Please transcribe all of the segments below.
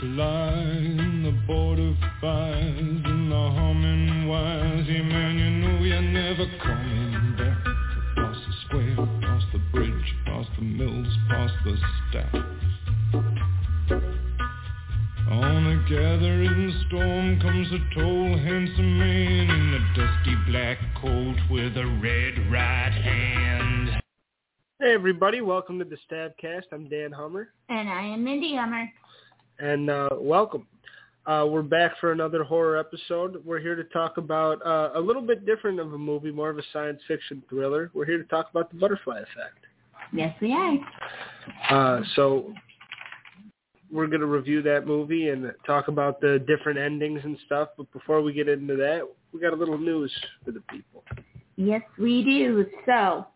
secrets the border fires and the humming wires. Yeah, man, you know you're never coming back. Across the square, across the bridge, past the mills, past the stacks. On a gathering storm comes a tall, handsome man in a dusty black coat with a red right hand. Hey everybody, welcome to the Stabcast. I'm Dan Hummer, And I am Mindy Hummer. And uh, welcome. Uh, we're back for another horror episode. We're here to talk about uh, a little bit different of a movie, more of a science fiction thriller. We're here to talk about the Butterfly Effect. Yes, we are. Uh, so we're going to review that movie and talk about the different endings and stuff. But before we get into that, we got a little news for the people. Yes, we do. So,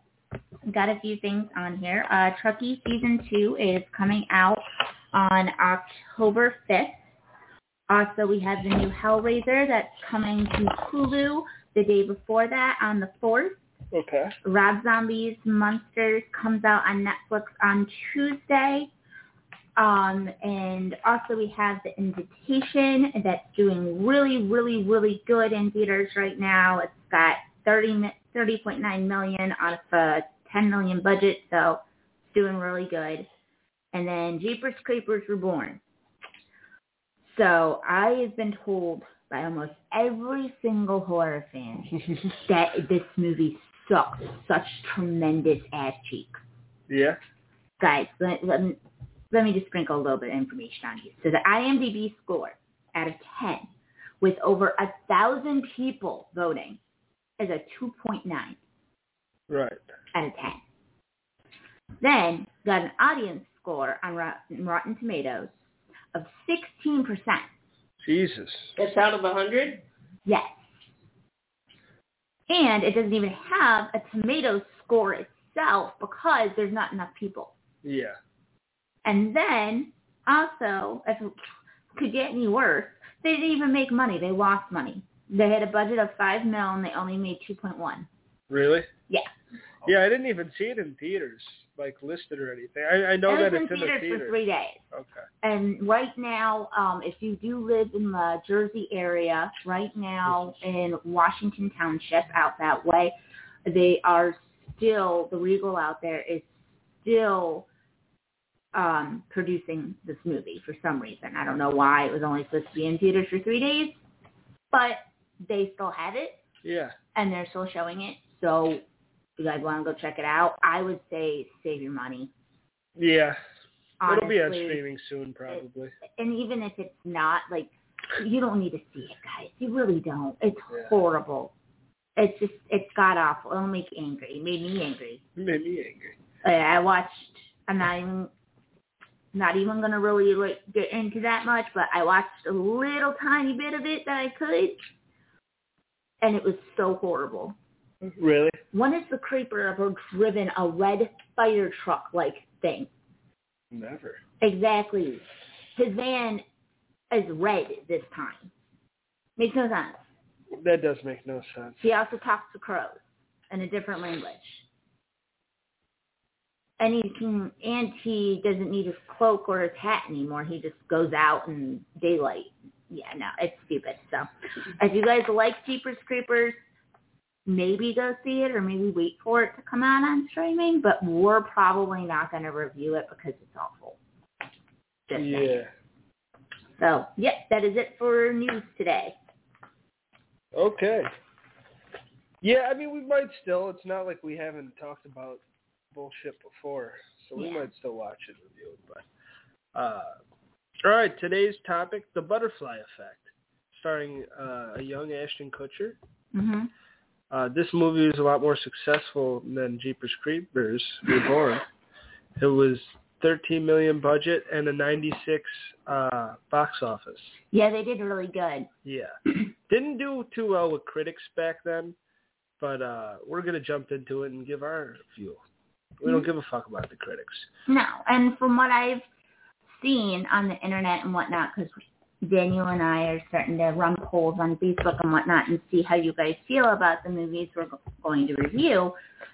we've got a few things on here. Uh, Chucky season two is coming out on October 5th. Also, we have the new Hellraiser that's coming to Hulu the day before that on the 4th. Okay. Rob Zombie's Munsters comes out on Netflix on Tuesday. Um, and also we have The Invitation that's doing really, really, really good in theaters right now. It's got 30, mi- 30.9 million out of a 10 million budget, so it's doing really good. And then Jeepers Creepers Reborn. So I have been told by almost every single horror fan that this movie sucks such tremendous ass cheeks. yeah. Guys, let, let, me, let me just sprinkle a little bit of information on you. So the IMDb score out of 10 with over a thousand people voting is a 2.9 Right. out of 10. Then got an audience score on Rotten, Rotten Tomatoes of 16%. Jesus. That's out of a hundred? Yes. And it doesn't even have a tomato score itself because there's not enough people. Yeah. And then also, if it could get any worse, they didn't even make money. They lost money. They had a budget of five mil and they only made two point one. Really? Yeah. Yeah, I didn't even see it in theaters, like listed or anything. I, I know that it's in in the theaters theaters. for three days. Okay. And right now, um, if you do live in the Jersey area, right now in Washington Township, out that way, they are still the Regal out there is still um, producing this movie for some reason. I don't know why. It was only supposed to be in theaters for three days, but they still have it Yeah. and they're still showing it. So you guys want to go check it out, I would say save your money. Yeah. It'll be on streaming soon, probably. and even if it's not, like, you don't need to see it, guys. You really don't. It's Yeah. horrible. It's just, it's god awful. It'll make you angry. It made me angry. It made me angry. I watched. I'm not even, not even gonna really like get into that much, but I watched a little tiny bit of it that I could, and it was so horrible. Mm-hmm. Really? When has the creeper ever driven a red fire truck like thing? Never. Exactly. His van is red this time. Makes no sense. That does make no sense. He also talks to crows in a different language. And he can, and he doesn't need his cloak or his hat anymore. He just goes out in daylight. Yeah, no, it's stupid. So, if you guys like Jeepers Creepers, maybe go see it or maybe wait for it to come out on streaming. But we're probably not going to review it because it's awful. Just saying. Yeah. So, yep, that is it for news today. Okay. Yeah, I mean, we might still. It's not like we haven't talked about bullshit before, so we Yeah. might still watch it and review it. But, uh, all right, today's topic: the butterfly effect, starring uh, a young Ashton Kutcher. hmm Uh, this movie was a lot more successful than Jeepers Creepers Reborn. it was 13 million budget and a 96 uh, box office. Yeah, they did really good. Yeah. Didn't do too well with critics back then, but uh, we're going to jump into it and give our view. We don't give a fuck about the critics. No, and from what I've seen on the internet and whatnot, because Daniel and I are starting to run polls on Facebook and whatnot and see how you guys feel about the movies we're going to review.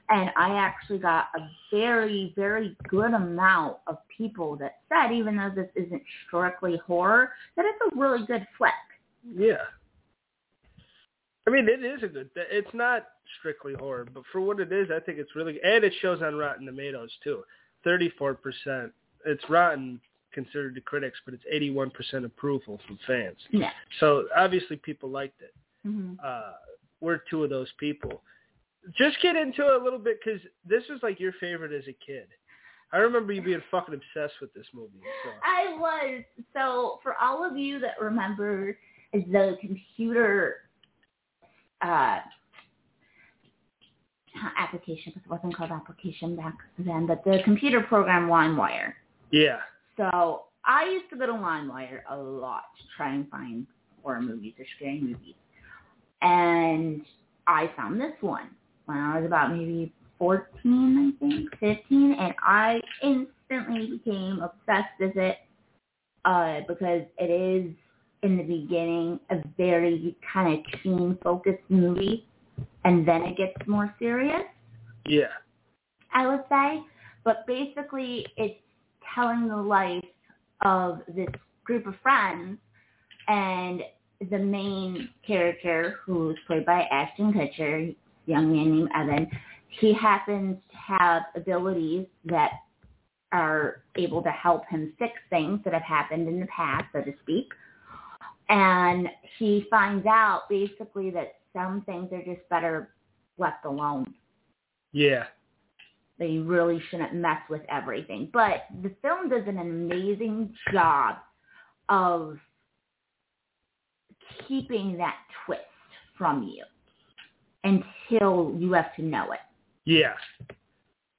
And I actually got a very, very good amount of people that said, even though this isn't strictly horror, that it's a really good flick. Yeah. I mean, it is a good. It's not strictly horror, but for what it is, I think it's really. And it shows on Rotten Tomatoes too, thirty-four percent. It's rotten considered to critics, but it's eighty-one percent approval from fans. Yeah. So obviously, people liked it. Mm-hmm. Uh, we're two of those people. Just get into it a little bit because this was like your favorite as a kid. I remember you being fucking obsessed with this movie. So. I was. So for all of you that remember the computer uh, application, because it wasn't called application back then, but the computer program LimeWire. Yeah. So I used to go to LimeWire a lot to try and find horror movies or scary movies. And I found this one when I was about maybe 14, I think, 15, and I instantly became obsessed with it uh, because it is, in the beginning, a very kind of teen-focused movie, and then it gets more serious. Yeah. I would say. But basically, it's telling the life of this group of friends, and the main character, who's played by Ashton Kutcher, young man named Evan, he happens to have abilities that are able to help him fix things that have happened in the past, so to speak. And he finds out basically that some things are just better left alone Yeah. You really shouldn't mess with everything. But the film does an amazing job of keeping that twist from you until you have to know it. Yeah.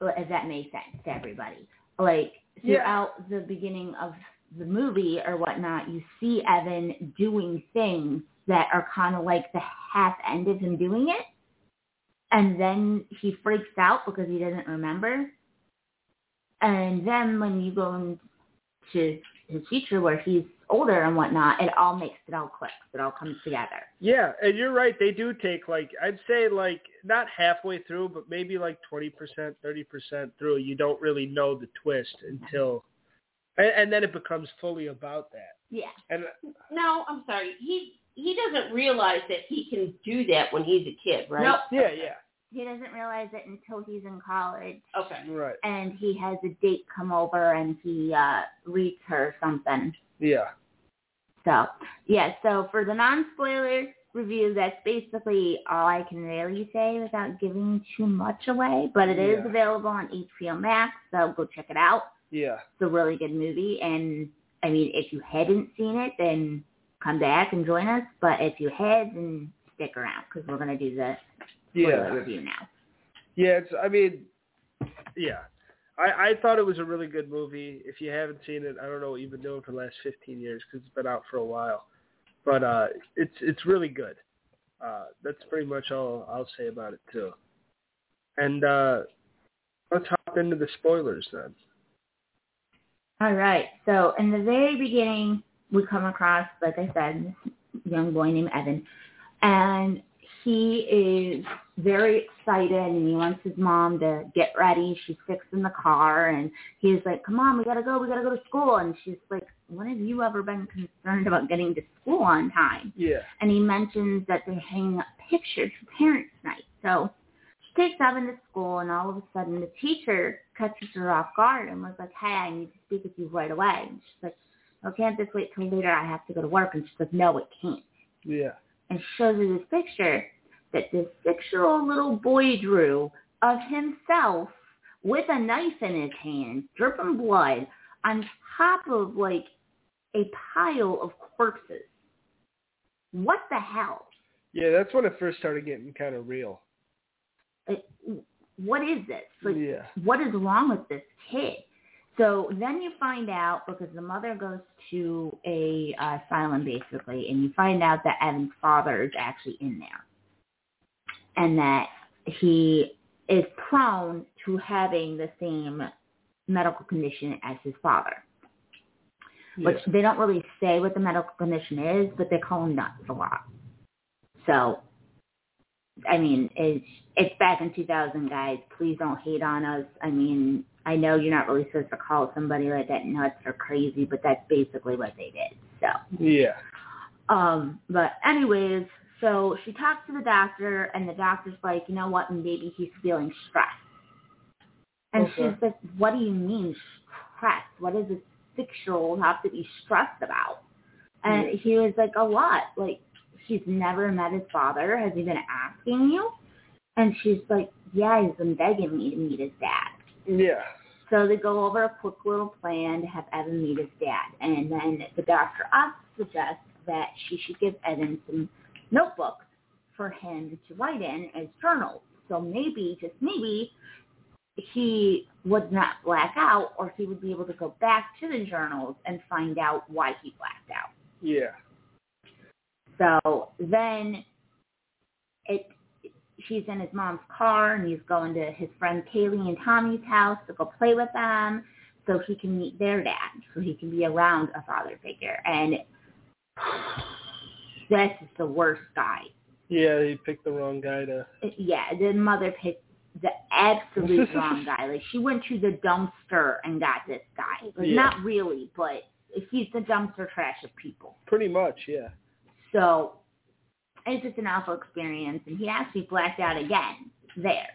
If that makes sense to everybody. Like Yeah. throughout the beginning of the movie or whatnot, you see Evan doing things that are kind of like the half end of him doing it. And then he freaks out because he doesn't remember. And then when you go into his future where he's older and whatnot, it all makes it all clicks. It all comes together. Yeah, and you're right. They do take like I'd say like not halfway through, but maybe like twenty percent, thirty percent through. You don't really know the twist until, and, and then it becomes fully about that. Yeah. And No, I'm sorry. He he doesn't realize that he can do that when he's a kid, right? Nope. yeah, yeah, He doesn't realize it until he's in college Okay. right, and he has a date come over and he uh reads her something. yeah, So yeah, so for the non spoiler review, that's basically all I can really say without giving too much away. But it is Yeah. available on HBO Max, so go check it out. yeah, It's a really good movie and I mean if you hadn't seen it then come back and join us. But if you head, then stick around because we're gonna do the spoiler yeah, review now. yeah. It's I mean, yeah. I, I thought it was a really good movie. If you haven't seen it, I don't know what you've been doing for the last 15 years because it's been out for a while. But uh, it's it's really good. Uh, that's pretty much all I'll say about it too. And uh, let's hop into the spoilers then. All right. So in the very beginning, we come across, like I said, this young boy named Evan, and he is very excited and he wants his mom to get ready. She's fixing the car and he's like, come on, we gotta go, we gotta go to school. And she's like, when have you ever been concerned about getting to school on time? Yeah. and he mentions that they're hanging up pictures for parents' night. So she takes Evan to school, and all of a sudden the teacher catches her off guard and was like, "Hey, I need to speak with you right away." And she's like, "Oh, can't this wait till later? I have to go to work." And she's like, "No, it can't." Yeah. And she shows her this picture that this six-year-old little boy drew of himself with a knife in his hand, dripping blood, on top of like a pile of corpses. What the hell? Yeah, that's when it first started getting kind of real. Like, what is this? Like, yeah. what is wrong with this kid? So then you find out because the mother goes to a uh, asylum basically, and you find out that Evan's father is actually in there, and that he is prone to having the same medical condition as his father. which they don't really say what the medical condition is, but they call him nuts a lot. So, I mean, it's it's back in 2000, guys. Please don't hate on us. I mean, I know you're not really supposed to call somebody like that nuts or crazy, but that's basically what they did. So, Yeah. um, but anyways, so she talks to the doctor, and the doctor's like, you know what, maybe he's feeling stressed. And Okay. she's like, what do you mean stressed? What does a six-year-old have to be stressed about? And he was like, a lot. Like, she's never met his father. Has he been asking you? And she's like, yeah, he's been begging me to meet his dad. Yeah. So they go over a quick little plan to have Evan meet his dad. And then the doctor also suggests that she should give Evan some notebooks for him to write in as journals. So maybe, just maybe, he would not black out or he would be able to go back to the journals and find out why he blacked out. Yeah. So then it she's in his mom's car and he's going to his friend Kaylee and Tommy's house to go play with them so he can meet their dad, so he can be around a father figure. And this is the worst guy. Yeah, he picked the wrong guy to. Yeah, the mother picked the absolute wrong guy. Like she went to the dumpster and got this guy. Like Yeah. not really, but he's the dumpster trash of people. Pretty much, yeah. So it's just an awful experience. And he actually blacked out again there.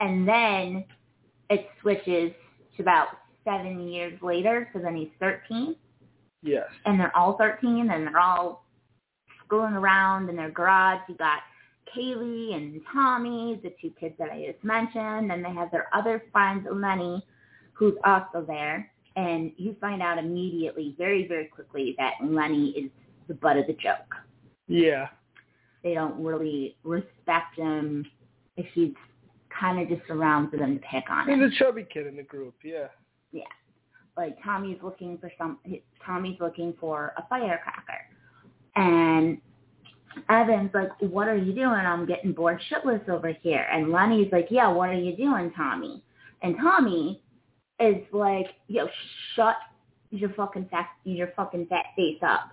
And then it switches to about seven years later. So then he's 13. Yes. And they're all 13. And they're all schooling around in their garage. You got Kaylee and Tommy, the two kids that I just mentioned. And they have their other friend, Lenny, who's also there. And you find out immediately, very, very quickly, that Lenny is the butt of the joke. Yeah. They don't really respect him if he's kind of just around for them to pick on He's him. a chubby kid in the group, yeah. Yeah. Like Tommy's looking for some. Tommy's looking for a firecracker, and Evan's like, "What are you doing? I'm getting bored shitless over here." And Lenny's like, "Yeah, what are you doing, Tommy?" And Tommy is like, "Yo, shut your fucking fat, your fucking fat face up."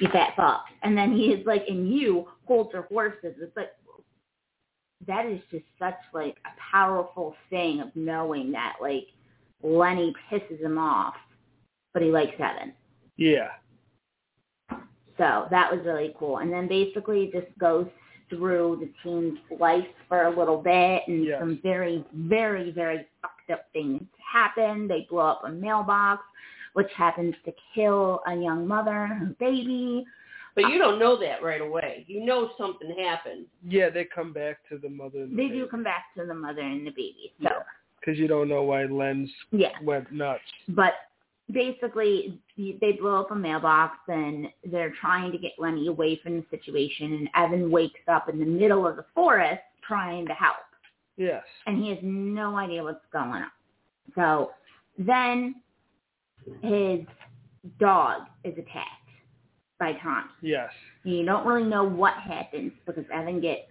You fat fuck. And then he is like, and you hold your horses. It's like, that is just such like a powerful thing of knowing that like Lenny pisses him off, but he likes Evan. Yeah. So that was really cool. And then basically it just goes through the team's life for a little bit and Yes. some very, very, very fucked up things happen. They blow up a mailbox, which happens to kill a young mother and her baby. But you don't know that right away. You know something happened. Yeah, they come back to the mother and the They do come back to the mother and the baby. So Because you don't know why Len's yeah. went nuts. But basically, they blow up a mailbox and they're trying to get Lenny away from the situation. And Evan wakes up in the middle of the forest trying to help. Yes. And he has no idea what's going on. So then his dog is attacked by Tommy. Yes. You don't really know what happens because Evan gets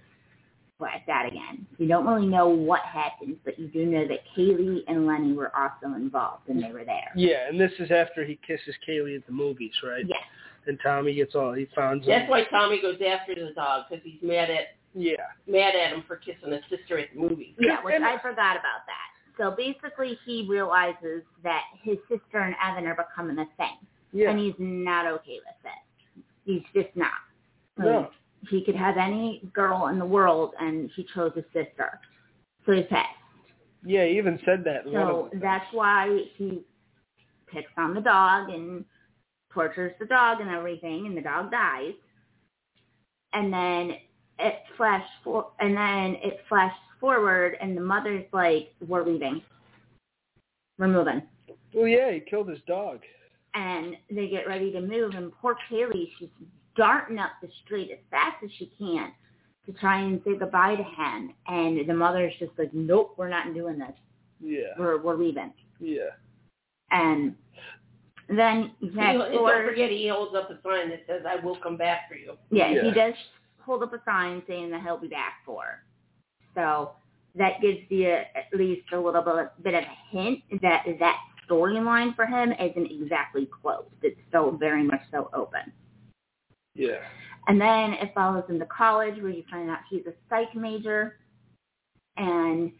blacked out again. You don't really know what happens, but you do know that Kaylee and Lenny were also involved and they were there. Yeah, and this is after he kisses Kaylee at the movies, right? Yes. And Tommy gets all he finds That's him. why Tommy goes after the dog because he's mad at Yeah. mad at him for kissing his sister at the movie. Yeah, which And- I forgot about that. So basically he realizes that his sister and Evan are becoming a thing. Yeah. And he's not okay with it. He's just not. Like, no. He could have any girl in the world and he chose his sister. So he's pissed. Yeah, he even said that So that's why he picks on the dog and tortures the dog and everything, and the dog dies. And then it flash for, and then it flashes forward, and the mother's like, "We're leaving. We're moving." Well, yeah, he killed his dog. And they get ready to move, and poor Kaylee, she's darting up the street as fast as she can to try and say goodbye to him. And the mother's just like, "Nope, we're not doing this. Yeah. We're we're leaving." Yeah. And then He, fast and don't forward, forget he holds up a sign that says, "I will come back for you." yeah, Yeah. he does hold up a sign saying that he'll be back for. So that gives you at least a little bit, of a hint that that's storyline for him isn't exactly closed. It's still very much so open. Yeah. And then it follows into college where you find out he's a psych major and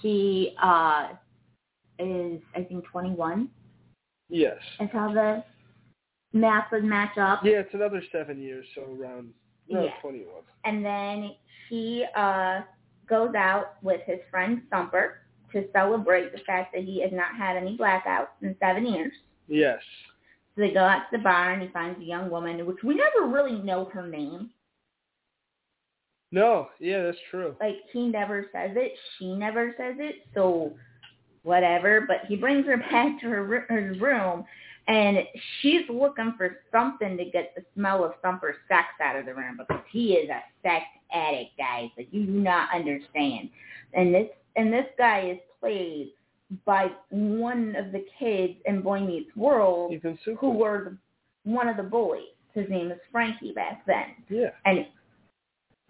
he uh is I think twenty one Yes. is how the math would match up. Yeah, it's another seven years, so around around Yeah. 21. And then he uh goes out with his friend Thumper to celebrate the fact that he has not had any blackouts in seven years. Yes. So they go out to the bar and he finds a young woman, which we never really know her name. No, yeah, that's true. Like he never says it, she never says it, so whatever. But he brings her back to her, her room, and she's looking for something to get the smell of Thumper's sex out of the room because he is a sex addict, guys. Like you do not understand. And this and this guy is played by one of the kids in Boy Meets World who were the, one of the bullies. His name is Frankie back then Yeah. and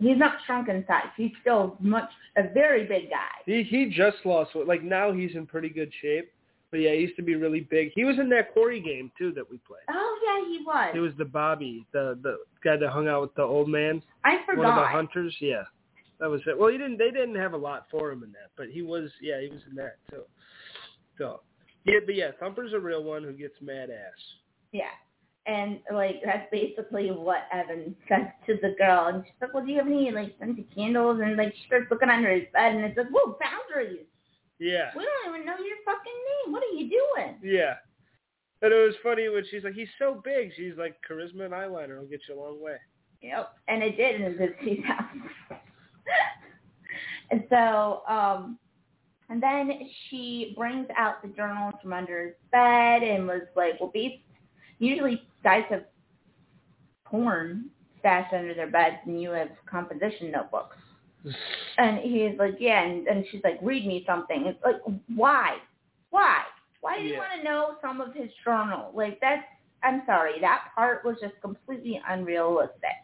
he's not shrunk in size. He's still much a very big guy. He he just lost weight. Like now he's in pretty good shape. But yeah, he used to be really big. He was in that Quarry game too that we played. Oh yeah, he was. He was the Bobby, the the guy that hung out with the old man, I one of the hunters. Yeah, that was it. Well, he didn't. They didn't have a lot for him in that, but he was. Yeah, he was in that too. So yeah, but yeah, Thumper's a real one who gets mad ass. Yeah. And like that's basically what Evan says to the girl, and she's like, "Well, do you have any like scented candles?" And like she starts looking under his bed, and it's like, "Whoa, boundaries! Yeah, We don't even know your fucking name. What are you doing?" yeah. And it was funny when she's like, "He's so big." She's like, "Charisma and eyeliner will get you a long way." Yep. And it did in the house. and so, um, and then she brings out the journals from under his bed and was like, well, these usually guys have porn stashed under their beds and you have composition notebooks. And he's like, yeah. And, and she's like, read me something. It's like, why? Why? Why do you Yeah. want to know some of his journal? Like, that's, I'm sorry, that part was just completely unrealistic.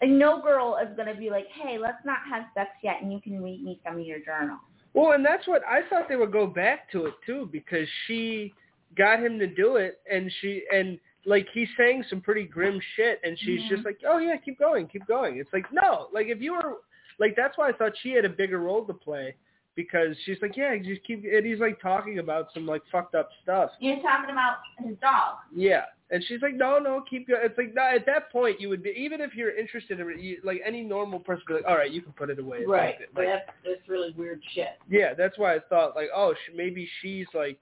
Like, no girl is going to be like, hey, let's not have sex yet and you can read me some of your journal. Well, and that's what I thought they would go back to it too, because she got him to do it, and she and like he's saying some pretty grim shit, and she's Mhm. just like, "Oh yeah, keep going, keep going." It's like no, like if you were like that's why I thought she had a bigger role to play because she's like, "Yeah, just keep," and he's like talking about some like fucked up stuff. You're talking about his dog. Yeah. And she's like, no, no, keep going. It's like, no, at that point, you would be, even if you're interested in you, like any normal person would be like, all right, you can put it away. It's Right. like- But that's that's really weird shit. yeah, that's why I thought like, oh, sh- maybe she's like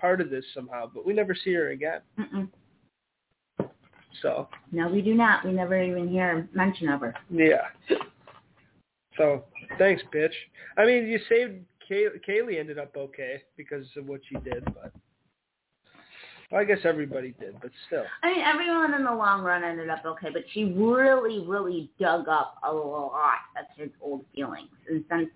part of this somehow, but we never see her again. Mm-mm. So No, we do not. We never even hear mention of her. yeah. So thanks, bitch. I mean, you saved Kay- Kaylee. Ended up okay because of what she did, but well, I guess everybody did, but still. I mean, everyone in the long run ended up okay, but she really, really dug up a lot of his old feelings. And since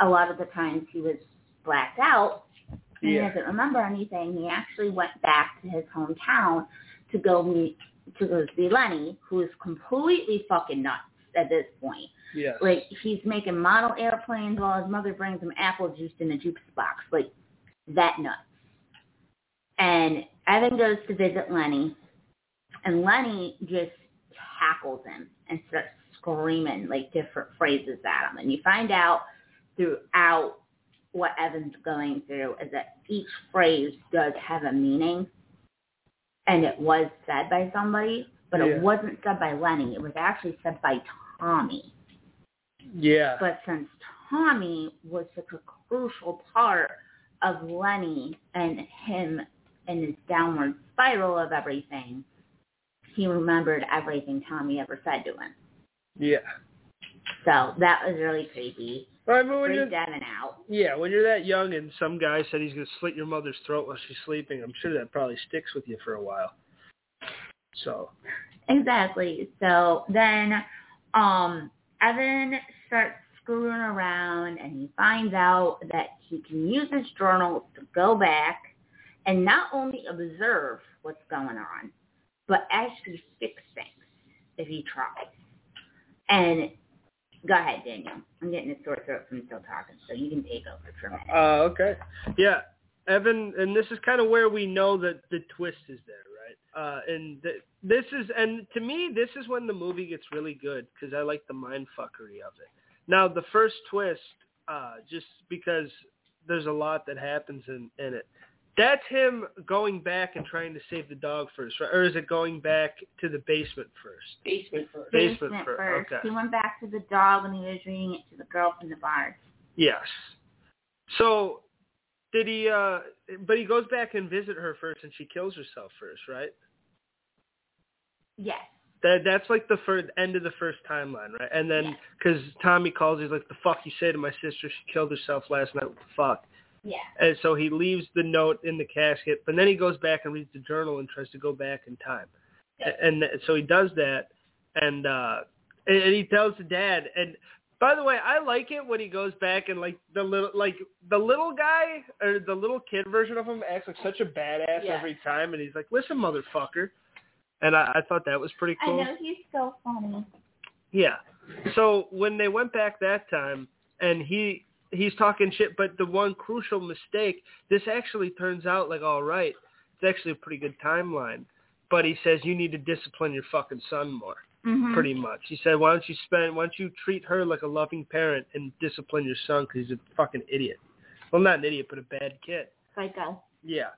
a lot of the times he was blacked out and he Yeah. doesn't remember anything, he actually went back to his hometown to go meet, to go see Lenny, who is completely fucking nuts at this point. Yes. Like, he's making model airplanes while his mother brings him apple juice in a juice box. Like, that nuts. And Evan goes to visit Lenny, and Lenny just tackles him and starts screaming like different phrases at him. And you find out throughout what Evan's going through is that each phrase does have a meaning, and it was said by somebody, but Yeah. it wasn't said by Lenny. It was actually said by Tommy. Yeah. But since Tommy was such a crucial part of Lenny and him and his downward spiral of everything, he remembered everything Tommy ever said to him. yeah. So that was really creepy. Well, I mean, when Freaked Evan out. yeah, when you're that young and some guy said he's gonna slit your mother's throat while she's sleeping, I'm sure that probably sticks with you for a while. So Exactly. So then um Evan starts screwing around and he finds out that he can use his journals to go back and not only observe what's going on, but actually fix things if he tries. And go ahead, Daniel. I'm getting a sore throat from still talking, so you can take over for a minute. Uh, okay. Yeah. Evan, and this is kind of where we know that the twist is there, right? Uh, and th- this is, and to me, this is when the movie gets really good because I like the mind fuckery of it. Now, the first twist, uh, just because there's a lot that happens in, in it. That's him going back and trying to save the dog first, right? Or is it going back to the basement first? Basement first. Basement Basement fir- first. okay. He went back to the dog and he was reading it to the girl from the bar. Yes. So did he uh but he goes back and visit her first and she kills herself first, right? Yes. That that's like the first end of the first timeline, right? And then Yes. cuz Tommy calls he's like the fuck you say to my sister she killed herself last night. What the fuck? Yeah. And so he leaves the note in the casket, but then he goes back and reads the journal and tries to go back in time. Yes. And, and so he does that and uh and, and he tells the dad and by the way, I like it when he goes back and like the little like the little guy or the little kid version of him acts like such a badass Yeah. every time and he's like, Listen, motherfucker and I, I thought that was pretty cool. I know he's so funny. Yeah. So when they went back that time and he he's talking shit, but the one crucial mistake, this actually turns out like all right. It's actually a pretty good timeline. But he says you need to discipline your fucking son more, Mm-hmm. pretty much. He said, why don't you spend, why don't you treat her like a loving parent and discipline your son because he's a fucking idiot. Well, not an idiot, but a bad kid. Psycho. Yeah.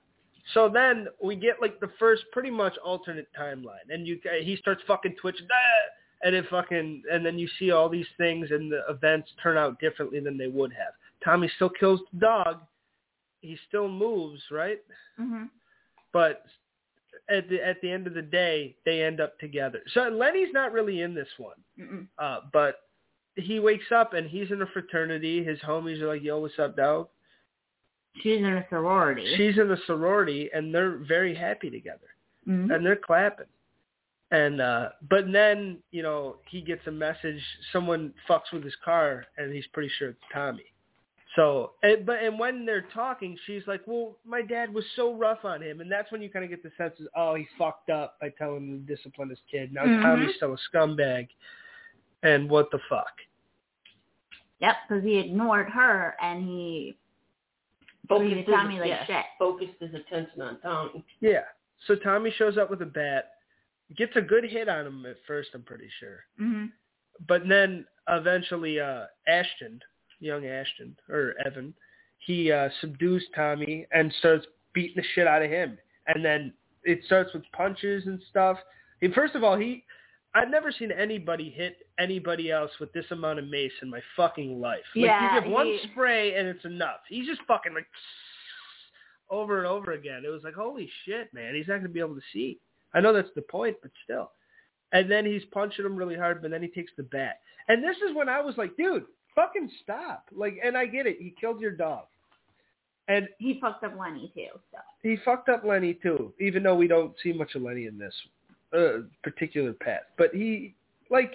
So then we get like the first pretty much alternate timeline, and you he starts fucking twitching, "Ah!" and it fucking and then you see all these things, and the events turn out differently than they would have. Tommy still kills the dog. He still moves, right? Mhm. But at the at the end of the day, they end up together. So Lenny's not really in this one, uh, but he wakes up and he's in a fraternity. His homies are like, "Yo, what's up, dog?" She's in a sorority. She's in a sorority, and they're very happy together. Mhm. and they're clapping. And uh but then, you know, he gets a message someone fucks with his car and he's pretty sure it's Tommy. So, and, but and when they're talking, she's like, "Well, my dad was so rough on him," and that's when you kind of get the sense of, "Oh, he fucked up by telling him to discipline his kid. Now Mhm. Tommy's still a scumbag." And what the fuck? Yep, because he ignored her and he Focused treated Tommy like yeah, shit. Focused his attention on Tommy. Yeah. So Tommy shows up with a bat, gets a good hit on him at first. I'm pretty sure. Mhm. but then eventually uh Ashton, young Ashton or Evan, he uh subdues Tommy and starts beating the shit out of him. And then it starts with punches and stuff. And first of all, he I've never seen anybody hit anybody else with this amount of mace in my fucking life. Like Yeah, you give one he- spray and it's enough. He's just fucking like over and over again. It was like, holy shit, man, he's not gonna be able to see. I know that's the point, but still. And then he's punching him really hard, but then he takes the bat. And this is when I was like, dude, fucking stop. Like, and I get it. He killed your dog. And He fucked up Lenny too. So he fucked up Lenny too, even though we don't see much of Lenny in this uh, particular path. But he, like,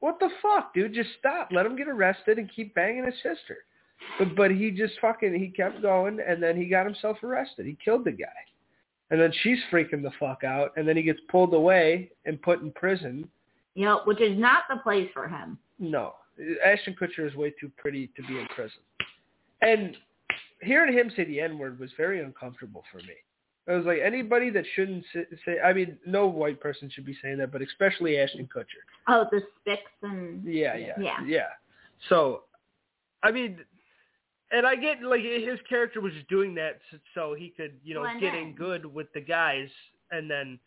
what the fuck, dude? Just stop. Let him get arrested and keep banging his sister. But but he just fucking he kept going, and then he got himself arrested. He killed the guy, and then she's freaking the fuck out, and then he gets pulled away and put in prison. you know, which is not the place for him. No, Ashton Kutcher is way too pretty to be in prison. And hearing him say the N word was very uncomfortable for me. I was like, anybody that shouldn't say, I mean, no white person should be saying that, but especially Ashton Kutcher. Oh, the sticks and Yeah, yeah, Yeah. yeah. So, I mean, and I get like his character was just doing that so he could, you know, get in. in good with the guys, and then,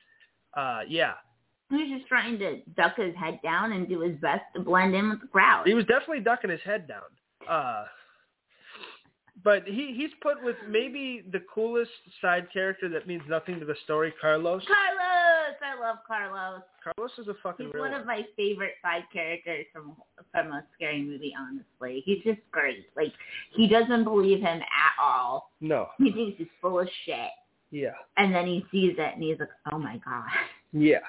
uh, yeah, he was just trying to duck his head down and do his best to blend in with the crowd. He was definitely ducking his head down. Uh, but he he's put with maybe the coolest side character that means nothing to the story, Carlos. Carlos, I love Carlos. Carlos is a fucking He's real one of my favorite side characters from from a scary movie. Honestly, he's just great. Like he doesn't believe him at all. No, He thinks he's full of shit, yeah, and then he sees it and he's like, "Oh my god." yeah.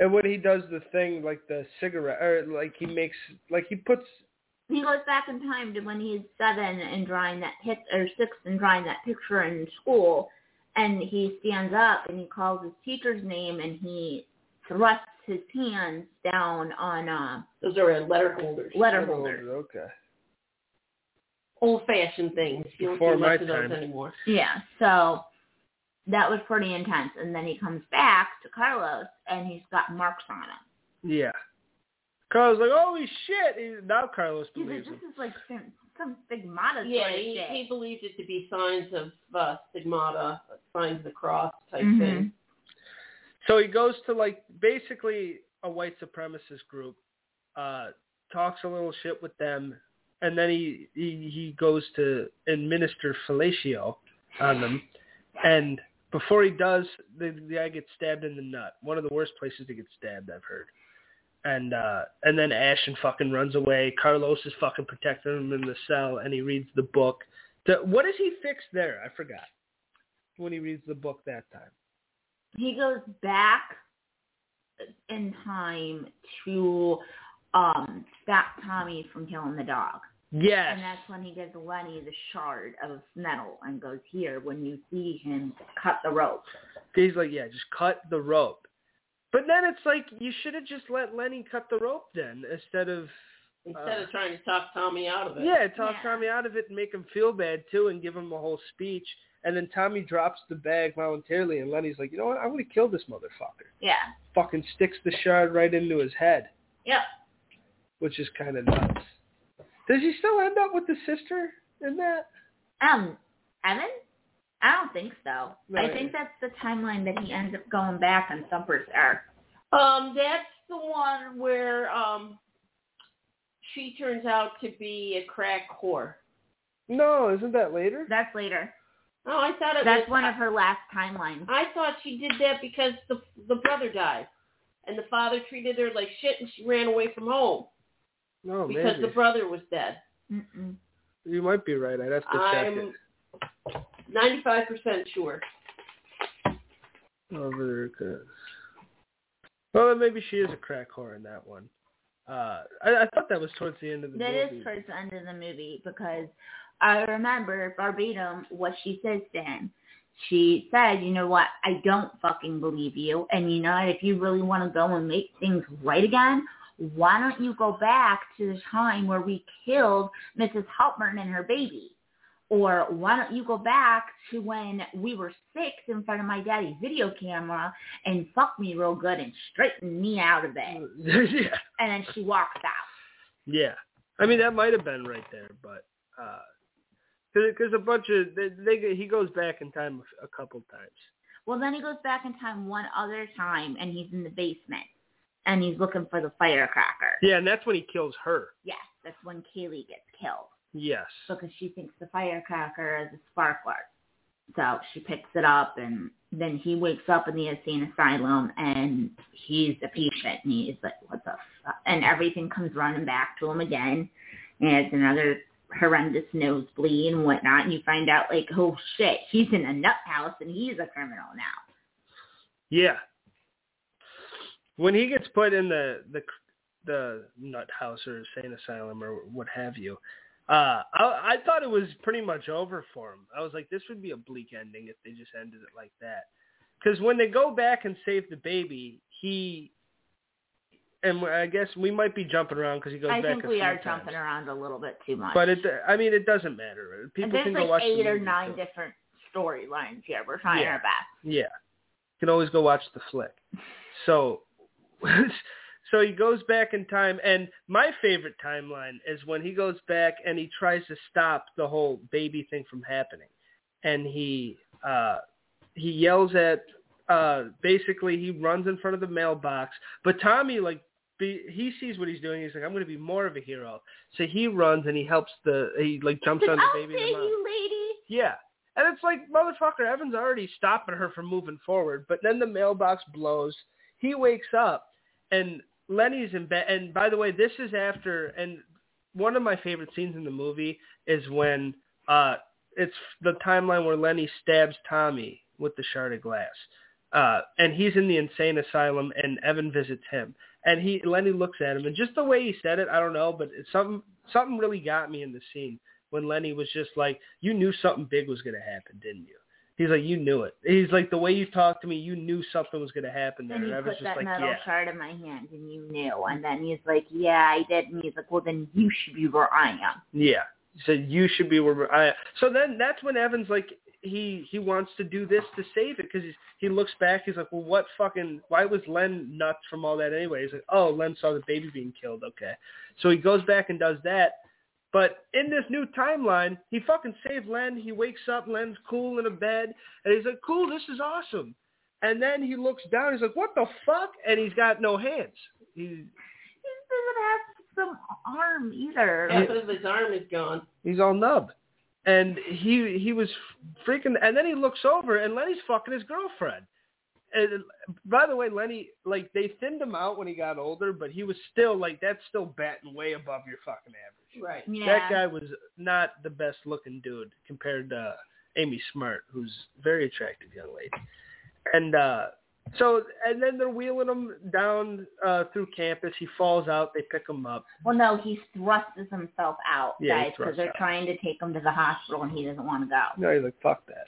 And when he does the thing like the cigarette, or like he makes, like he puts, He goes back in time to when he's seven and drawing that pic or six and drawing that picture in school, and he stands up and he calls his teacher's name and he thrusts his hands down on uh Those are letter holders. letter holders. Okay. old-fashioned things. You don't Before do my much of those time. anymore. Yeah, so that was pretty intense. And then he comes back to Carlos, and he's got marks on him. Yeah. Carlos like, holy shit! He, now Carlos He's like, believes this him. is like some, some stigmata Yeah, sort of he, shit. he believed it to be signs of uh, stigmata, signs of the cross type Mhm. thing. So he goes to like basically a white supremacist group, uh, talks a little shit with them, and then he he, he goes to administer fellatio on them, and before he does, the, the guy gets stabbed in the nut. One of the worst places to get stabbed, I've heard. And uh and then Ashton fucking runs away. Carlos is fucking protecting him in the cell, and he reads the book. The, what does he fix there? I forgot. When he reads the book that time. he goes back in time to um stop Tommy from killing the dog. Yes. And that's when he gives Lenny the shard of metal and goes, Here, when you see him, cut the rope. He's like, yeah, just cut the rope. But then it's like you should have just let Lenny cut the rope then instead of Instead Uh, of trying to talk Tommy out of it. yeah, talk Yeah. Tommy out of it and make him feel bad too and give him a whole speech. And then Tommy drops the bag voluntarily and Lenny's like, you know what, I'm gonna kill this motherfucker. Yeah. Fucking sticks the shard right into his head, Yep. which is kind of nuts. Does he still end up with the sister in that? Um, Evan? I don't think so. No, I think that's the timeline that he ends up going back on Thumper's arc. Um, that's the one where um she turns out to be a crack whore. No, isn't that later? That's later. Oh, I thought it That's was. one of her last timelines. I thought she did that because the the brother died, and the father treated her like shit, and she ran away from home No, because maybe. the brother was dead. Mm-mm. You might be right. I'd have to check I'm it. Ninety-five percent sure. Over there, 'cause- Well, then maybe she is a crack whore in that one. Uh, I, I thought that was towards the end of the That movie. is towards the end of the movie because I remember verbatim what she says to him. She said, you know what, I don't fucking believe you. And you know what, if you really want to go and make things right again, why don't you go back to the time where we killed Mrs. Halpern and her baby? Or why don't you go back to when we were six in front of my daddy's video camera and fuck me real good and straighten me out of it? yeah, And then she walks out. yeah. I mean, that might have been right there, but uh, because a bunch of they, they he goes back in time a, a couple times. Well, then he goes back in time one other time, and he's in the basement, and he's looking for the firecracker. Yeah, and that's when he kills her. Yes, that's when Kaylee gets killed Yes. because she thinks the firecracker is a sparkler. So she picks it up, and then he wakes up in the insane asylum, and he's a patient, and he's like, "What the?" Fuck? And everything comes running back to him again, and it's another horrendous nosebleed and whatnot. And you find out, like, oh shit, he's in a nut house, and he's a criminal now. Yeah. When he gets put in the the the nut house or insane asylum or what have you, uh, I I thought it was pretty much over for him. I was like, this would be a bleak ending if they just ended it like that. Because when they go back and save the baby, he and I guess we might be jumping around because he goes I back. I think we are times. jumping around a little bit too much. But it, I mean, it doesn't matter. People and there's can go like watch the eight or nine too. different storylines here. We're trying Yeah. our best. Yeah. You can always go watch the flick. So so he goes back in time and my favorite timeline is when he goes back and he tries to stop the whole baby thing from happening. And he uh he yells at uh basically he runs in front of the mailbox, but Tommy like be, he sees what he's doing. He's like, I'm going to be more of a hero. So he runs and he helps the he like jumps on the I'll baby. and save you, lady. Yeah. And it's like, motherfucker, Evan's already stopping her from moving forward. But then the mailbox blows. He wakes up, and Lenny's in bed. And by the way, this is after, and one of my favorite scenes in the movie is when uh, it's the timeline where Lenny stabs Tommy with the shard of glass. Uh, and he's in the insane asylum, and Evan visits him. And he Lenny looks at him, and just the way he said it, I don't know, but it's something something really got me in the scene when Lenny was just like, "You knew something big was going to happen, didn't you?" He's like, "You knew it." He's like, "The way you talked to me, you knew something was going to happen there." Then And he I was put just that like, metal "Yeah." shard in my hand, and you knew. And then he's like, "Yeah, I did." And he's like, "Well, then you should be where I am." Yeah. He said you should be where I. So then that's when Evans like he he wants to do this to save it because he looks back. He's like, well, what fucking? Why was Len nuts from all that anyway? He's like, oh, Len saw the baby being killed. Okay, so he goes back and does that. But in this new timeline, he fucking saved Len. He wakes up, Len's cool in a bed, and he's like, cool, this is awesome. And then he looks down, he's like, what the fuck? And he's got no hands. He He doesn't have some arm either. Half of his arm is gone. he's all nubbed. And he he was freaking. And then he looks over, and Lenny's fucking his girlfriend. And by the way, Lenny, like they thinned him out when he got older, but he was still like that's still batting way above your fucking average. Right. Yeah. That guy was not the best looking dude compared to Amy Smart, who's a very attractive young lady. And uh so and then they're wheeling him down uh through campus. He falls out. They pick him up. Well, no, he thrusts himself out, Yeah, guys, because they're out. trying to take him to the hospital, and he doesn't want to go. No, he's like fuck that.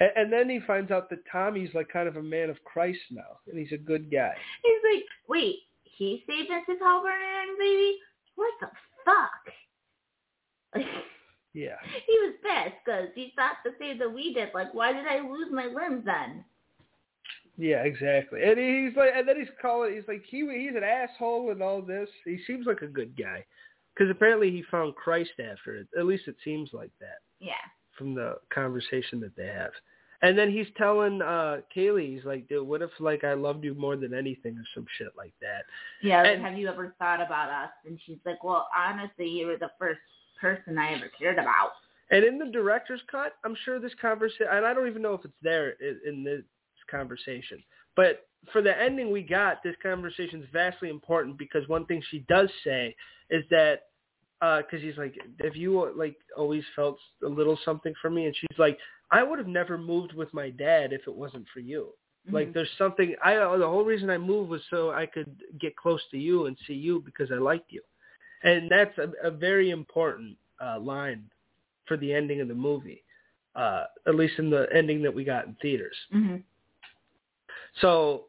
And, and then he finds out that Tommy's like kind of a man of Christ now, and he's a good guy. He's like, wait, he saved Mrs. Halvernon, baby? What the fuck? Like, Yeah. he was pissed because he thought the same that we did. Like, why did I lose my limbs then? Yeah, exactly. And he's like, and then he's calling. He's like, he he's an asshole and all this. He seems like a good guy, because apparently he found Christ after it. At least it seems like that Yeah. From the conversation that they have. And then he's telling uh Kayleigh, he's like, dude, what if like I loved you more than anything or some shit like that? Yeah, like, And- have you ever thought about us? And she's like, well, honestly, you were the first person I ever cared about. And in the director's cut, I'm sure this conversation, and I don't even know if it's there in, in this conversation, but for the ending we got, this conversation is vastly important because one thing she does say is that, because he's like, have you like always felt a little something for me? And she's like, I would have never moved with my dad if it wasn't for you. Like Mhm. there's something I the whole reason I moved was so I could get close to you and see you because I liked you. And that's a, a very important uh line for the ending of the movie. Uh at least in the ending that we got in theaters. Mhm. So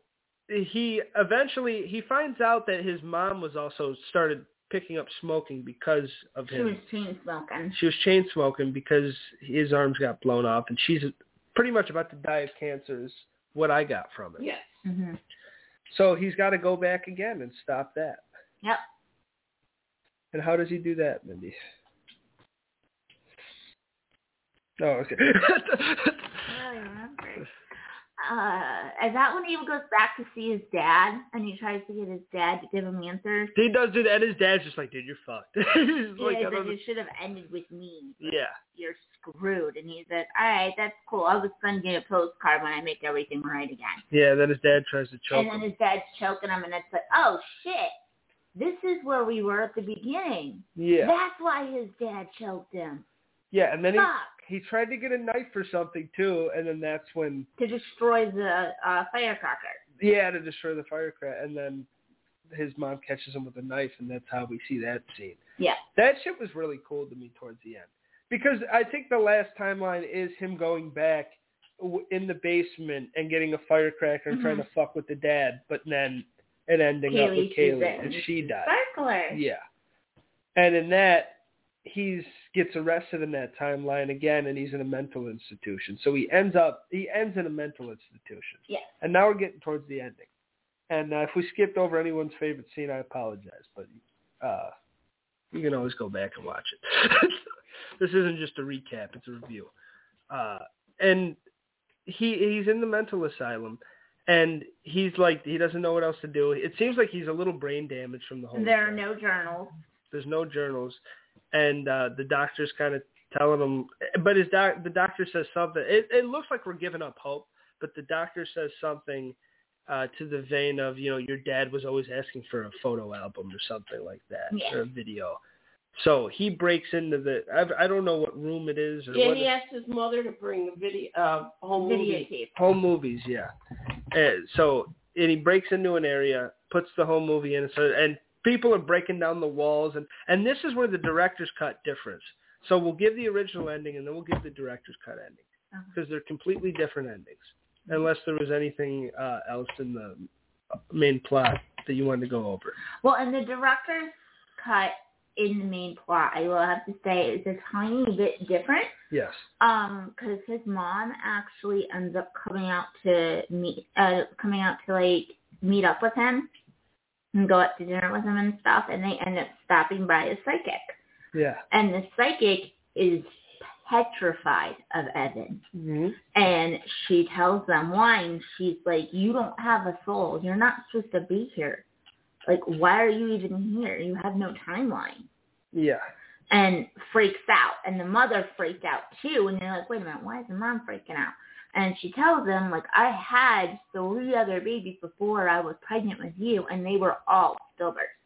he eventually he finds out that his mom was also started picking up smoking because of his She him. was chain smoking. She was chain smoking because his arms got blown off, and she's pretty much about to die of cancer. Is what I got from it. Yes. hmm So he's got to go back again and stop that. Yep. And how does he do that, Mindy? Oh, okay. Uh, is that when he goes back to see his dad and he tries to get his dad to give him answers? he does do that, and his dad's just like, "Dude, you're fucked." he's Yeah, like, I said should have ended with me. yeah. You're screwed. And he said, all right, that's cool. I'll just send you a postcard when I make everything right again. Yeah, then his dad tries to choke and then him. his dad's choking him, and it's like, oh shit, this is where we were at the beginning. Yeah. That's why his dad choked him. Yeah, and then he Fuck. he tried to get a knife or something too, and then that's when To destroy the uh, firecracker. yeah to destroy the firecracker, and then his mom catches him with a knife, and that's how we see that scene. Yeah. That shit was really cool to me towards the end because I think the last timeline is him going back in the basement and getting a firecracker and trying Mhm. to fuck with the dad, but then it ending up with Kayleigh and and she dies. Sparkler. Yeah. And in that, he's gets arrested in that timeline again, and he's in a mental institution. So he ends up he ends in a mental institution. Yes. And now we're getting towards the ending. And uh, if we skipped over anyone's favorite scene, I apologize, but uh, you can always go back and watch it. this isn't just a recap; it's a review. Uh, and he he's in the mental asylum, and he's like he doesn't know what else to do. It seems like he's a little brain damaged from the whole. There are thing. no journals. There's no journals, and uh, the doctor's kind of telling him. But his doc, the doctor says something. It, it looks like we're giving up hope, but the doctor says something uh, to the vein of, you know, your dad was always asking for a photo album or something like that, Yeah. or a video. So he breaks into the. I, I don't know what room it is or Yeah, what. he asked his mother to bring a video, uh, home movie. Videotape. home movies, yeah. And so and he breaks into an area, puts the home movie in, so and people are breaking down the walls, and and this is where the director's cut differs. So we'll give the original ending, and then we'll give the director's cut ending Uh-huh. because they're completely different endings, unless there was anything uh, else in the main plot that you wanted to go over. Well, in the director's cut, in the main plot, I will have to say, is a tiny bit different. Yes. Um, because his mom actually ends up coming out to meet, uh, coming out to like meet up with him and go out to dinner with him and stuff, and they end up stopping by a psychic, Yeah. and the psychic is petrified of Evan. hmm And she tells them why, and she's like, "You don't have a soul. You're not supposed to be here. Like, why are you even here? You have no timeline." Yeah. And freaks out, and the mother freaked out too. And they're like, "Wait a minute, why is the mom freaking out?" And she tells them, like, "I had three other babies before I was pregnant with you, and they were all stillbirths."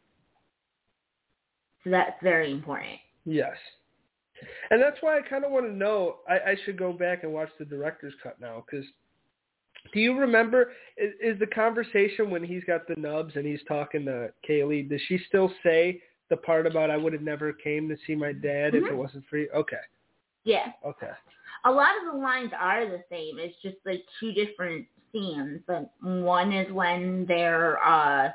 So that's very important. Yes. And that's why I kind of want to know. I, I should go back and watch the director's cut now because. Do you remember? Is, is the conversation when he's got the nubs and he's talking to Kayleigh? Does she still say the part about I would have never came to see my dad if it Mhm. wasn't for you? Okay. Yeah. Okay. A lot of the lines are the same. It's just like two different scenes. But one is when they're uh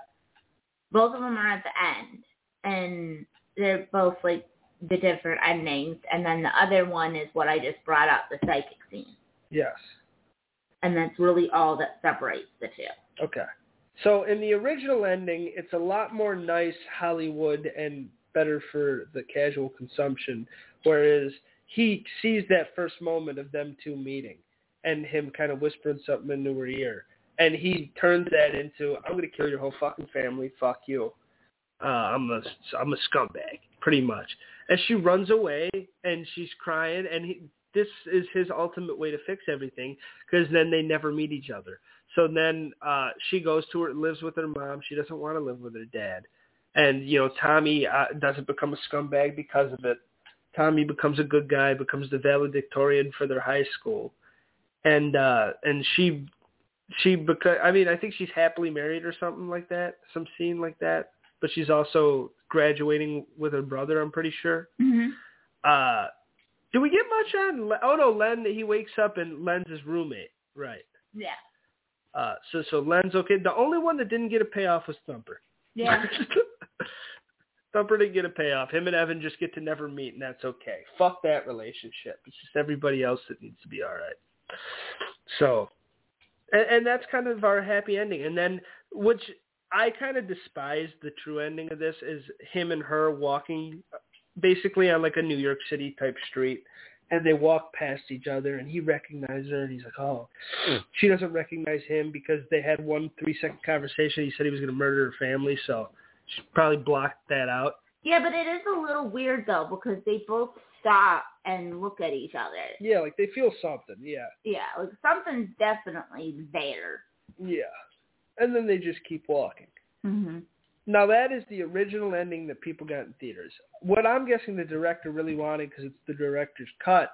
both of them are at the end and they're both like the different endings and then the other one is what I just brought up, the psychic scene. Yes. And that's really all that separates the two. Okay. So in the original ending, it's a lot more nice Hollywood and better for the casual consumption, whereas he sees that first moment of them two meeting and him kind of whispering something into her ear. And he turns that into, I'm going to kill your whole fucking family. Fuck you. Uh, I'm a, I'm a scumbag, pretty much. And she runs away and she's crying and he, this is his ultimate way to fix everything because then they never meet each other. So then uh she goes to her lives with her mom. She doesn't want to live with her dad. And you know, Tommy uh, doesn't become a scumbag because of it. Tommy becomes a good guy, becomes the valedictorian for their high school. And uh and she she because I mean, I think she's happily married or something like that, some scene like that. But she's also graduating with her brother, I'm pretty sure. Mm-hmm. Uh do we get much on Oh no, Len he wakes up and Len's his roommate. Right. Yeah. Uh, so so Len's okay. The only one that didn't get a payoff was Thumper. Yeah. Thumper didn't get a payoff. Him and Evan just get to never meet, and that's okay. Fuck that relationship. It's just everybody else that needs to be all right. So, and, and that's kind of our happy ending. And then, which I kind of despise the true ending of this is him and her walking basically on like a New York City type street and they walk past each other and he recognizes her and he's like, oh, she doesn't recognize him because they had one three second conversation. He said he was going to murder her family, so she probably blocked that out. Yeah, but it is a little weird though because they both stop and look at each other. Yeah, like they feel something. Yeah, Yeah, like something's definitely there. yeah. And then they just keep walking. Mm-hmm. Now that is the original ending that people got in theaters. What I'm guessing the director really wanted, because it's the director's cut,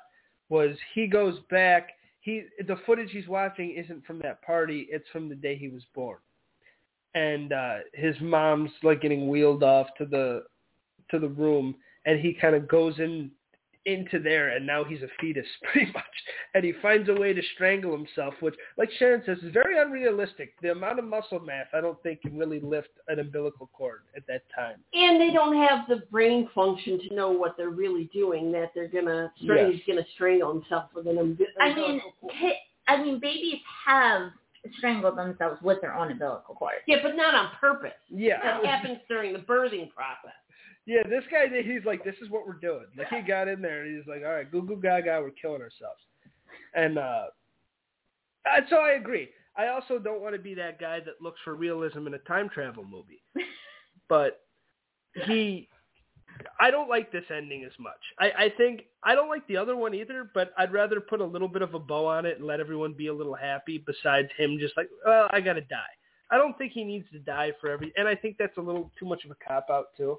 was he goes back. He the footage he's watching isn't from that party. It's from the day he was born, and uh, his mom's like getting wheeled off to the to the room, and he kind of goes in into there, and now he's a fetus pretty much, and he finds a way to strangle himself, which, like Sharon says, is very unrealistic. The amount of muscle mass I don't think can really lift an umbilical cord at that time. And they don't have the brain function to know what they're really doing. That they're gonna Yes. he's gonna strangle himself with an umbi- I mean, umbilical cord. I mean, babies have strangled themselves with their own umbilical cord. yeah, but not on purpose. Yeah, That happens during the birthing process. Yeah, this guy, he's like, this is what we're doing. Like, he got in there and he's like, all right, goo goo gaga, we're killing ourselves. And uh, and so I agree. I also don't want to be that guy that looks for realism in a time travel movie. But he, I don't like this ending as much. I, I think, I don't like the other one either, but I'd rather put a little bit of a bow on it and let everyone be a little happy besides him just like, well, I got to die. I don't think he needs to die for every, and I think that's a little too much of a cop-out too.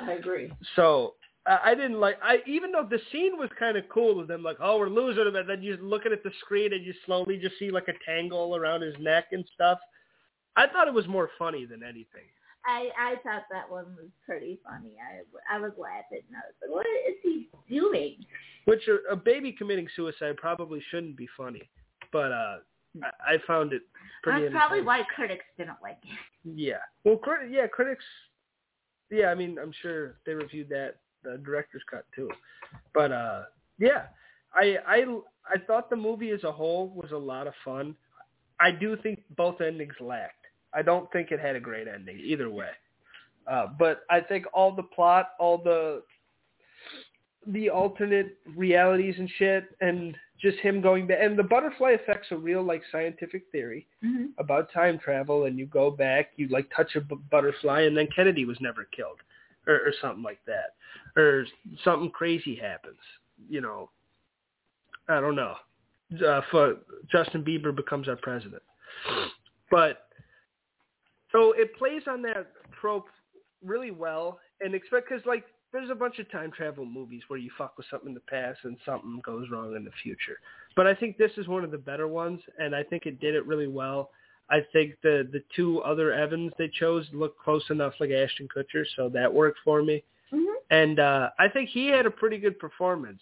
I agree. So I I didn't like. I even though the scene was kind of cool with them, like, oh, we're losing him, and then you're looking at the screen and you slowly just see like a tangle around his neck and stuff. I thought it was more funny than anything. I I thought that one was pretty funny. I I was laughing. And I was like, what is he doing? Which a, a baby committing suicide probably shouldn't be funny, but uh, I, I found it pretty. That's probably why critics didn't like it. Yeah. Well, crit- yeah, critics. yeah, I mean, I'm sure they reviewed that the director's cut too. But uh, yeah, I I I thought the movie as a whole was a lot of fun. I do think both endings lacked. I don't think it had a great ending either way. Uh, but I think all the plot, all the the alternate realities and shit, and just him going back. And the butterfly effect's a real like scientific theory hmm about time travel, and you go back, you like touch a b- butterfly, and then Kennedy was never killed, or, or something like that, or something crazy happens. You know, I don't know. Uh, for Justin Bieber becomes our president, but so it plays on that trope really well, and expect because like there's a bunch of time travel movies where you fuck with something in the past and something goes wrong in the future. But I think this is one of the better ones, and I think it did it really well. I think the the two other Evans they chose looked close enough like Ashton Kutcher, so that worked for me. hmm And uh, I think he had a pretty good performance.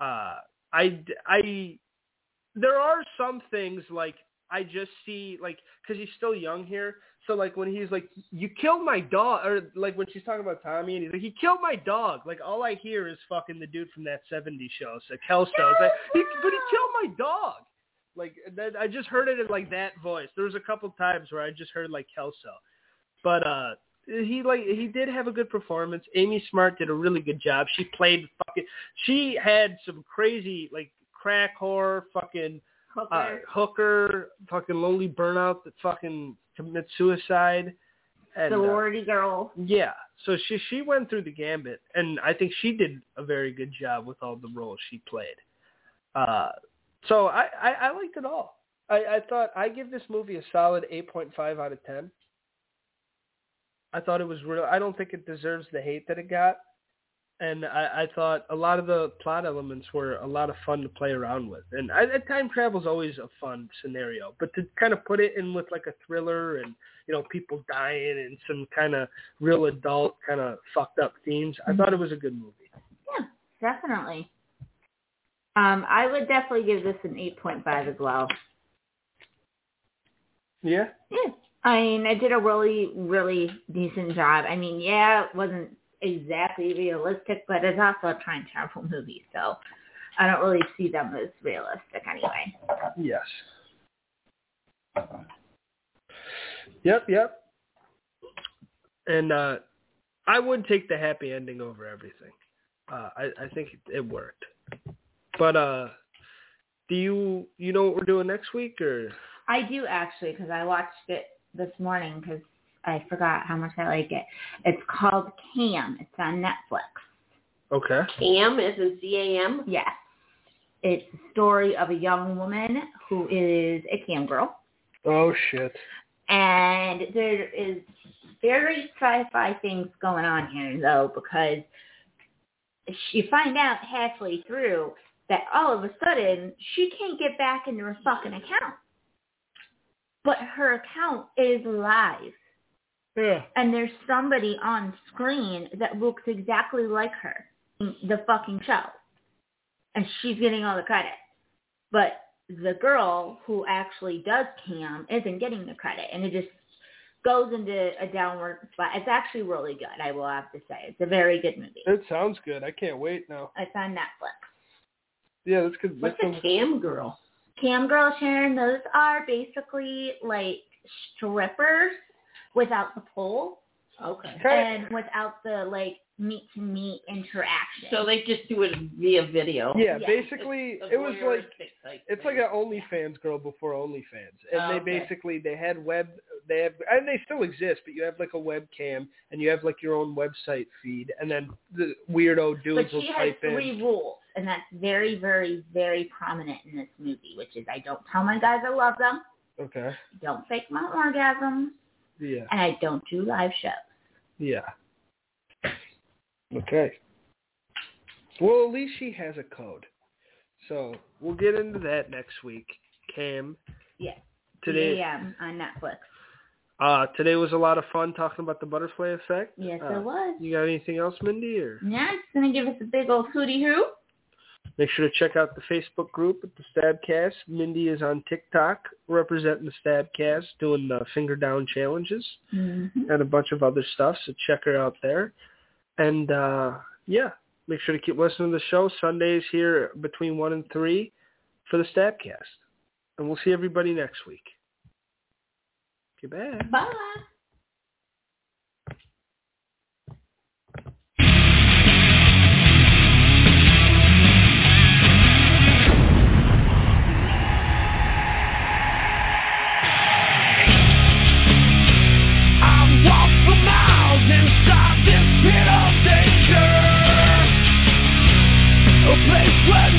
Uh, I I there are some things like I just see like because he's still young here. So like when he's like, "You killed my dog," or like when she's talking about Tommy and he's like, "He killed my dog." Like all I hear is fucking the dude from that '70s show, so Kelso. It's like, he, but he killed my dog. Like that, I just heard it in like that voice. There was a couple times where I just heard like Kelso, but uh he like he did have a good performance. Amy Smart did a really good job. She played fucking. She had some crazy like crack horror, fucking Hooker. uh, hooker, fucking lonely burnout that fucking commits suicide. And, uh, sorority girl. yeah, so she she went through the gambit, and I think she did a very good job with all the roles she played. Uh, so I, I I liked it all. I I thought I give this movie a solid eight point five out of ten. I thought it was real. I don't think it deserves the hate that it got, and I, I thought a lot of the plot elements were a lot of fun to play around with. And I, I- time travel is always a fun scenario, but to kind of put it in with like a thriller and you know people dying and some kind of real adult kind of fucked up themes, I thought it was a good movie. Yeah, definitely. Um, I would definitely give this an 8.5 as well. Yeah. Yeah. I mean, it did a really, really decent job. I mean, yeah, it wasn't exactly realistic, but it's also a time travel movie, so I don't really see them as realistic anyway. Yes. Yep, yep. And uh I would take the happy ending over everything. Uh I, I think it, worked. But uh do you you know what we're doing next week or I do actually, because I watched it this morning because I forgot how much I like it. It's called Cam. It's on Netflix. okay. Cam is in C-A-M? Yes. It's the story of a young woman who is a cam girl. Oh shit. And there is very sci-fi things going on here, though, because you find out halfway through that all of a sudden she can't get back into her fucking account. But her account is live. Yeah. And there's somebody on screen that looks exactly like her in the fucking show. And she's getting all the credit. But the girl who actually does cam isn't getting the credit. And it just goes into a downward spot. It's actually really good, I will have to say. It's a very good movie. It sounds good. I can't wait now. It's on Netflix. Yeah, that's good. What's That's a cam girl? Cam girl, Sharon, those are basically like strippers without the pole Okay. And without the like meet to meet interaction. So they just do it via video. yeah, Yeah. basically It's a it was like voyeuristic It's thing. like an OnlyFans girl before OnlyFans, and Oh, they okay. basically they had web, they have, and they still exist, but you have like a webcam, and you have like your own website feed, and then the weirdo but dudes will she has three in. rules, and that's very, very, very prominent in this movie, which is I don't tell my guys I love them, Okay. don't fake my orgasms, Yeah. and I don't do live shows. Yeah. Okay. Well, at least she has a code, so we'll get into that next week. Cam. Yeah. Today. Yeah, on Netflix. Uh, today was a lot of fun talking about the butterfly effect. Yes, Uh, it was. You got anything else, Mindy? Or Yeah, it's gonna give us a big old hootie hoo. Make sure to check out the Facebook group at the Stabcast. Mindy is on TikTok representing the Stabcast, doing the finger down challenges Mm-hmm. and a bunch of other stuff. So check her out there. And uh, yeah, make sure to keep listening to the show Sundays here between one and three for the Stabcast. And we'll see everybody next week. Goodbye. Bye. Let